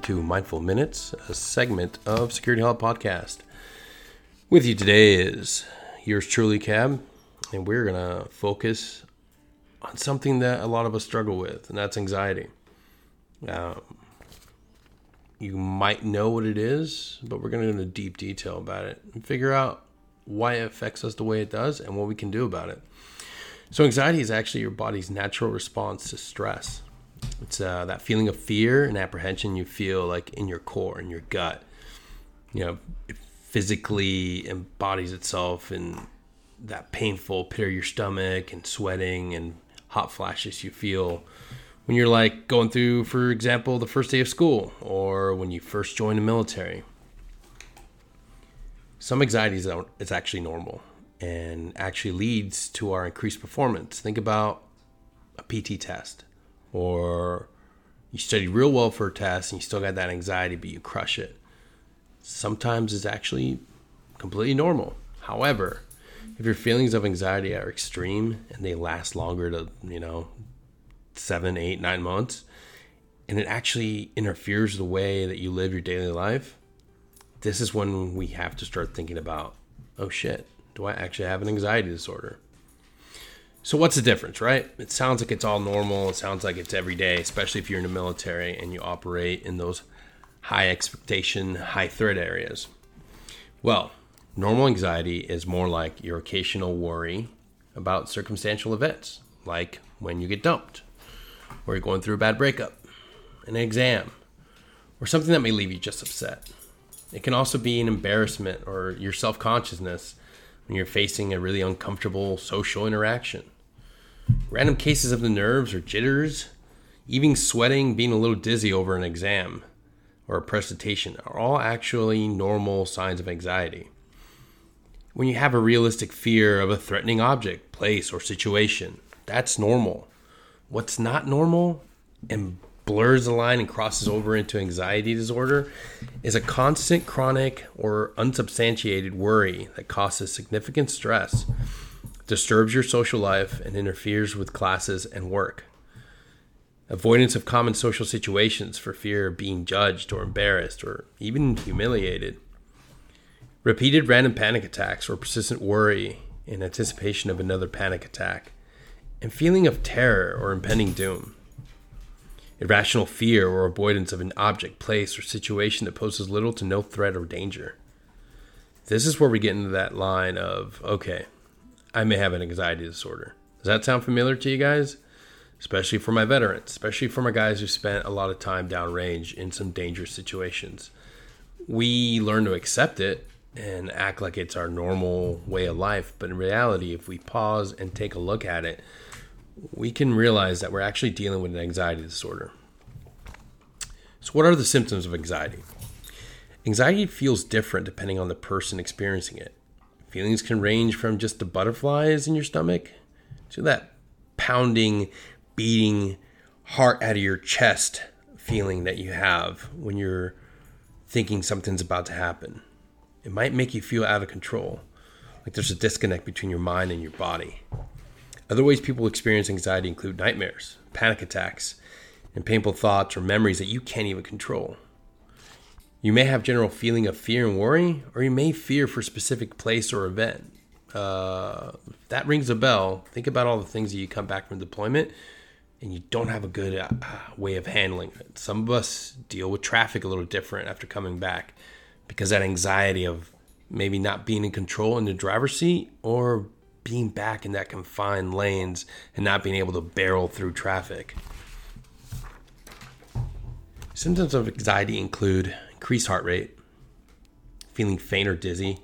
to Mindful Minutes, a segment of Security Hub Podcast. With you today is yours truly, Cab, and we're going to focus on something that a lot of us struggle with, and that's anxiety. Um, you might know what it is, but we're going to go into deep detail about it and figure out why it affects us the way it does and what we can do about it. So, anxiety is actually your body's natural response to stress. It's uh, that feeling of fear and apprehension you feel like in your core, in your gut. You know, it physically embodies itself in that painful pit of your stomach and sweating and hot flashes you feel when you're like going through, for example, the first day of school or when you first join the military. Some anxiety is actually normal and actually leads to our increased performance. Think about a PT test or you studied real well for a test and you still got that anxiety, but you crush it. Sometimes it's actually completely normal. However, if your feelings of anxiety are extreme and they last longer to, you know, seven, eight, nine months, and it actually interferes the way that you live your daily life, this is when we have to start thinking about, oh shit, do I actually have an anxiety disorder? So what's the difference, right? It sounds like it's all normal. It sounds like it's every day, especially if you're in the military and you operate in those high expectation, high threat areas. Well, normal anxiety is more like your occasional worry about circumstantial events, like when you get dumped, or you're going through a bad breakup, an exam, or something that may leave you just upset. It can also be an embarrassment or your self consciousness when you're facing a really uncomfortable social interaction. Random cases of the nerves or jitters, even sweating, being a little dizzy over an exam or a presentation are all actually normal signs of anxiety. When you have a realistic fear of a threatening object, place, or situation, that's normal. What's not normal and blurs the line and crosses over into anxiety disorder is a constant chronic or unsubstantiated worry that causes significant stress, disturbs your social life, and interferes with classes and work. Avoidance of common social situations for fear of being judged or embarrassed or even humiliated. Repeated random panic attacks or persistent worry in anticipation of another panic attack. And feeling of terror or impending doom irrational fear or avoidance of an object, place, or situation that poses little to no threat or danger. This is where we get into that line of, okay, I may have an anxiety disorder. Does that sound familiar to you guys? Especially for my veterans, especially for my guys who spent a lot of time downrange in some dangerous situations. We learn to accept it and act like it's our normal way of life, but in reality, if we pause and take a look at it, we can realize that we're actually dealing with an anxiety disorder. So, what are the symptoms of anxiety? Anxiety feels different depending on the person experiencing it. Feelings can range from just the butterflies in your stomach to that pounding, beating heart out of your chest feeling that you have when you're thinking something's about to happen. It might make you feel out of control, like there's a disconnect between your mind and your body. Other ways people experience anxiety include nightmares, panic attacks, and painful thoughts or memories that you can't even control. You may have general feeling of fear and worry, or you may fear for specific place or event. Uh, that rings a bell. Think about all the things that you come back from deployment and you don't have a good uh, way of handling it. Some of us deal with traffic a little different after coming back because that anxiety of maybe not being in control in the driver's seat or being back in that confined lanes and not being able to barrel through traffic. Symptoms of anxiety include increased heart rate, feeling faint or dizzy,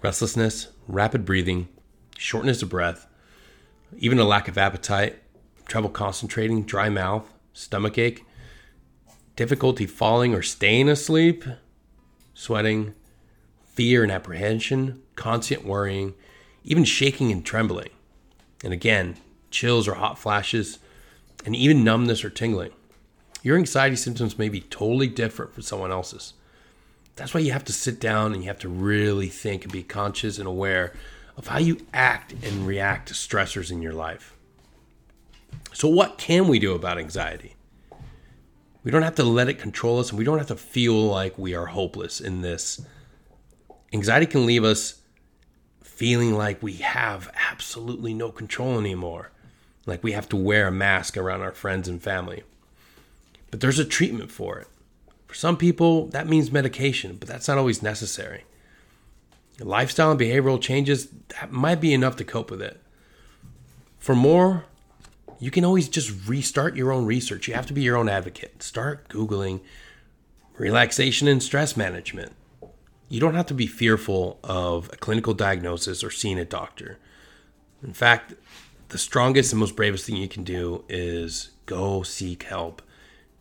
restlessness, rapid breathing, shortness of breath, even a lack of appetite, trouble concentrating, dry mouth, stomach ache, difficulty falling or staying asleep, sweating, fear and apprehension, constant worrying, even shaking and trembling. And again, chills or hot flashes, and even numbness or tingling. Your anxiety symptoms may be totally different from someone else's. That's why you have to sit down and you have to really think and be conscious and aware of how you act and react to stressors in your life. So, what can we do about anxiety? We don't have to let it control us and we don't have to feel like we are hopeless in this. Anxiety can leave us feeling like we have absolutely no control anymore, like we have to wear a mask around our friends and family. But there's a treatment for it. For some people, that means medication, but that's not always necessary. Lifestyle and behavioral changes, that might be enough to cope with it. For more, you can always just restart your own research. You have to be your own advocate. Start Googling relaxation and stress management. You don't have to be fearful of a clinical diagnosis or seeing a doctor. In fact, the strongest and most bravest thing you can do is go seek help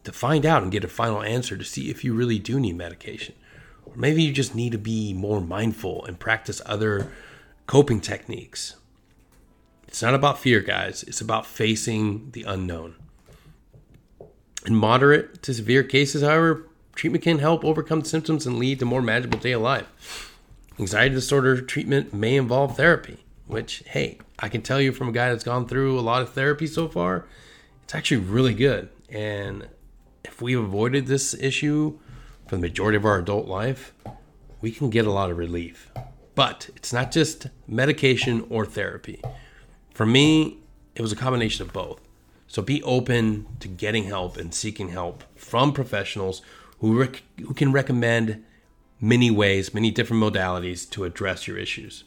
to find out and get a final answer to see if you really do need medication. Or maybe you just need to be more mindful and practice other coping techniques. It's not about fear, guys, it's about facing the unknown. In moderate to severe cases, however, Treatment can help overcome symptoms and lead to more manageable of life. Anxiety disorder treatment may involve therapy, which, hey, I can tell you from a guy that's gone through a lot of therapy so far, it's actually really good. And if we've avoided this issue for the majority of our adult life, we can get a lot of relief. But it's not just medication or therapy. For me, it was a combination of both. So be open to getting help and seeking help from professionals who, rec- who can recommend many ways, many different modalities to address your issues.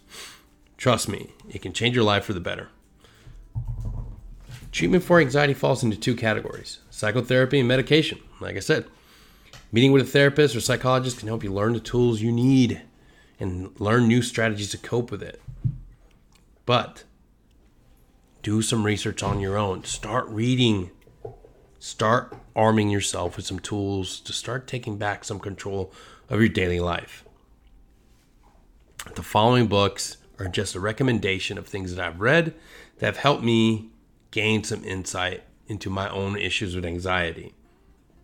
Trust me, it can change your life for the better. Treatment for anxiety falls into two categories psychotherapy and medication. Like I said, meeting with a therapist or psychologist can help you learn the tools you need and learn new strategies to cope with it. But do some research on your own. Start reading start arming yourself with some tools to start taking back some control of your daily life. The following books are just a recommendation of things that I've read that have helped me gain some insight into my own issues with anxiety.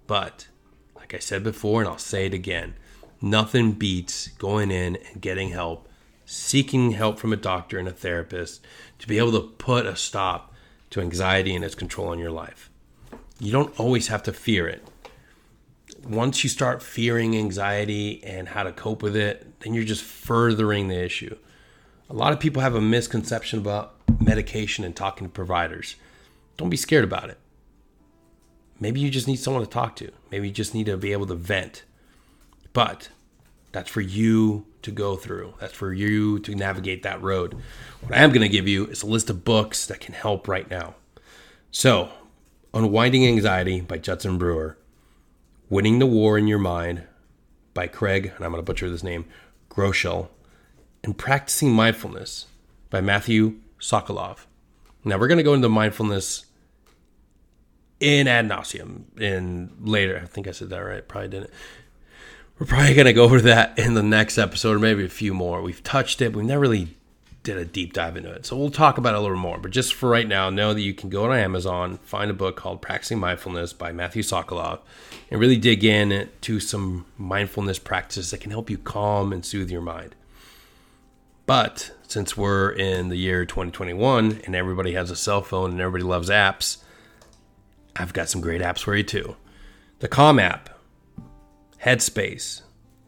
But, like I said before, and I'll say it again, nothing beats going in and getting help, seeking help from a doctor and a therapist to be able to put a stop to anxiety and its control on your life you don't always have to fear it. Once you start fearing anxiety and how to cope with it, then you're just furthering the issue. A lot of people have a misconception about medication and talking to providers. Don't be scared about it. Maybe you just need someone to talk to. Maybe you just need to be able to vent. But that's for you to go through. That's for you to navigate that road. What I am going to give you is a list of books that can help right now. So, Unwinding Anxiety by Judson Brewer, Winning the War in Your Mind by Craig, and I'm going to butcher this name, Groeschel, and Practicing Mindfulness by Matthew Sockolov. Now we're going to go into mindfulness in ad nauseum in later. I think I said that right. Probably didn't. We're probably to go over that in the next episode, or maybe a few more. We've touched it. We've never really did a deep dive into it. So we'll talk about it a little more. But just for right now, know that you can go on Amazon, find a book called Practicing Mindfulness by Matthew Sockolov, and really dig in to some mindfulness practices that can help you calm and soothe your mind. But since we're in the year 2021 and everybody has a cell phone and everybody loves apps, I've got some great apps for you too. The Calm app, Headspace,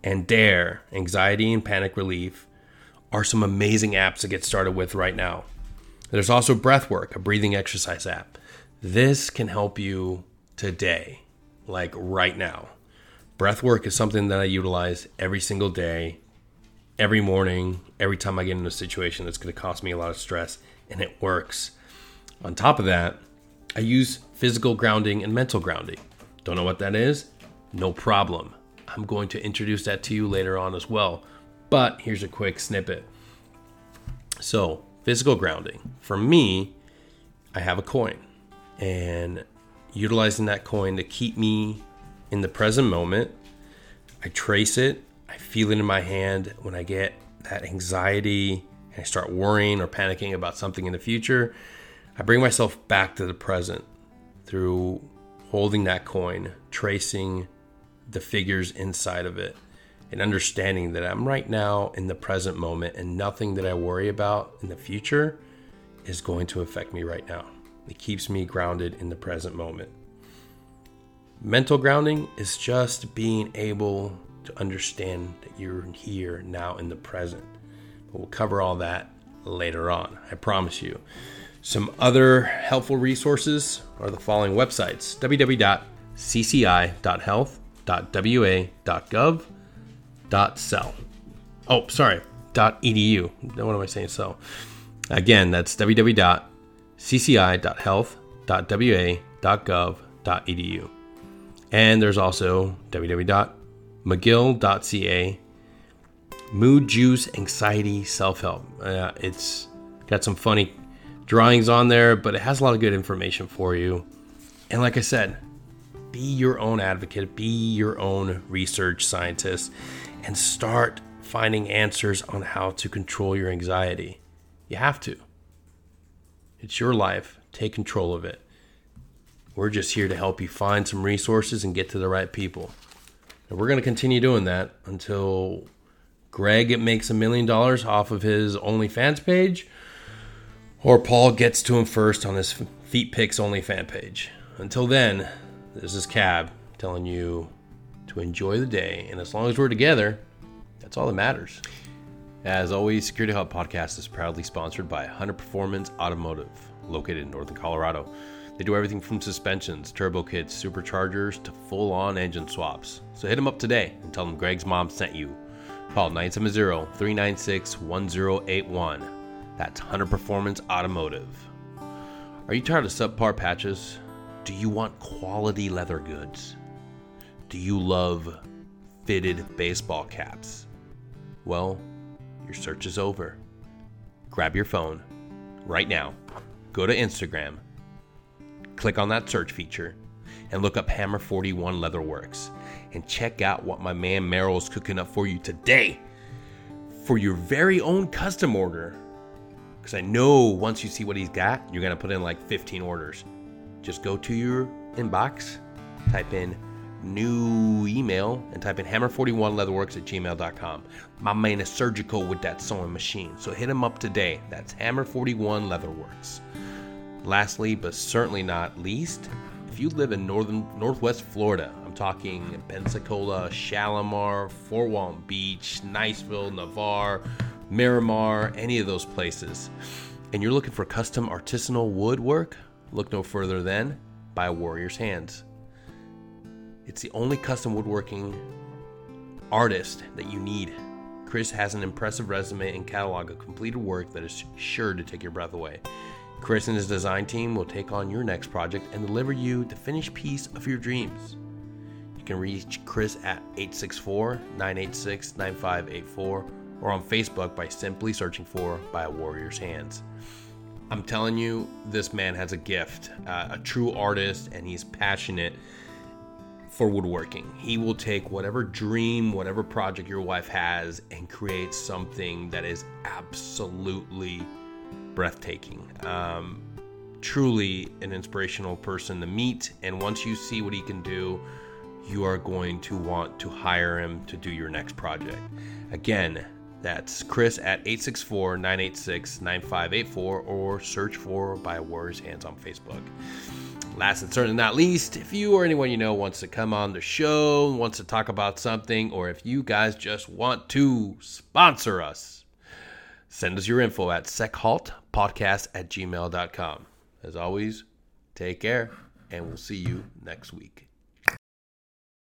and Dare, anxiety and panic relief are some amazing apps to get started with right now. There's also Breathwork, a breathing exercise app. This can help you today, like right now. Breathwork is something that I utilize every single day, every morning, every time I get in a situation that's going to cost me a lot of stress, and it works. On top of that, I use physical grounding and mental grounding. Don't know what that is? No problem. I'm going to introduce that to you later on as well. But here's a quick snippet. So, physical grounding. For me, I have a coin and utilizing that coin to keep me in the present moment. I trace it, I feel it in my hand when I get that anxiety and I start worrying or panicking about something in the future. I bring myself back to the present through holding that coin, tracing the figures inside of it and understanding that I'm right now in the present moment and nothing that I worry about in the future is going to affect me right now. It keeps me grounded in the present moment. Mental grounding is just being able to understand that you're here now in the present. But we'll cover all that later on, I promise you. Some other helpful resources are the following websites www.cci.health.wa.gov.cell. Oh, sorry, .edu. What am I saying? So, again, that's www.cci.health.wa.gov.edu. And there's also www.mcgill.ca. Mood Juice Anxiety Self Help. Uh, it's got some funny drawings on there, but it has a lot of good information for you. And like I said, be your own advocate, be your own research scientist, and start finding answers on how to control your anxiety. You have to. It's your life. Take control of it. We're just here to help you find some resources and get to the right people. And we're going to continue doing that until Greg makes a million dollars off of his OnlyFans page or Paul gets to him first on his Feet Picks OnlyFans page. Until then, this is Cab telling you to enjoy the day. And as long as we're together, that's all that matters. As always, Security Hub Podcast is proudly sponsored by Hunter Performance Automotive, located in Northern Colorado. They do everything from suspensions, turbo kits, superchargers to full on engine swaps. So hit them up today and tell them Greg's mom sent you. Call 970 396 1081. That's Hunter Performance Automotive. Are you tired of subpar patches? Do you want quality leather goods? Do you love fitted baseball caps? Well, your search is over. Grab your phone right now, go to Instagram click on that search feature and look up Hammer 41 Leatherworks and check out what my man Merrill is cooking up for you today for your very own custom order. Because I know once you see what he's got, you're going to put in like 15 orders. Just go to your inbox, type in new email, and type in hammer41leatherworks at gmail.com. My man is surgical with that sewing machine, so hit him up today. That's Hammer41 Leatherworks. Lastly, but certainly not least, if you live in northern northwest Florida, I'm talking Pensacola, Shalimar, Fort Walton Beach, Niceville, Navarre, Miramar, any of those places, and you're looking for custom artisanal woodwork, look no further than by Warrior's Hands. It's the only custom woodworking artist that you need. Chris has an impressive resume and catalog of completed work that is sure to take your breath away. Chris and his design team will take on your next project and deliver you the finished piece of your dreams. You can reach Chris at 864 986 9584 or on Facebook by simply searching for By a Warrior's Hands. I'm telling you, this man has a gift, uh, a true artist, and he's passionate for woodworking. He will take whatever dream, whatever project your wife has, and create something that is absolutely breathtaking. Um, truly an inspirational person to meet. And once you see what he can do, you are going to want to hire him to do your next project. Again, that's Chris at 864 986 9584 or search for By Warrior's Hands on Facebook. Last and certainly not least, if you or anyone you know wants to come on the show, wants to talk about something, or if you guys just want to sponsor us, Send us your info at sechaltpodcast at gmail.com. As always, take care, and we'll see you next week.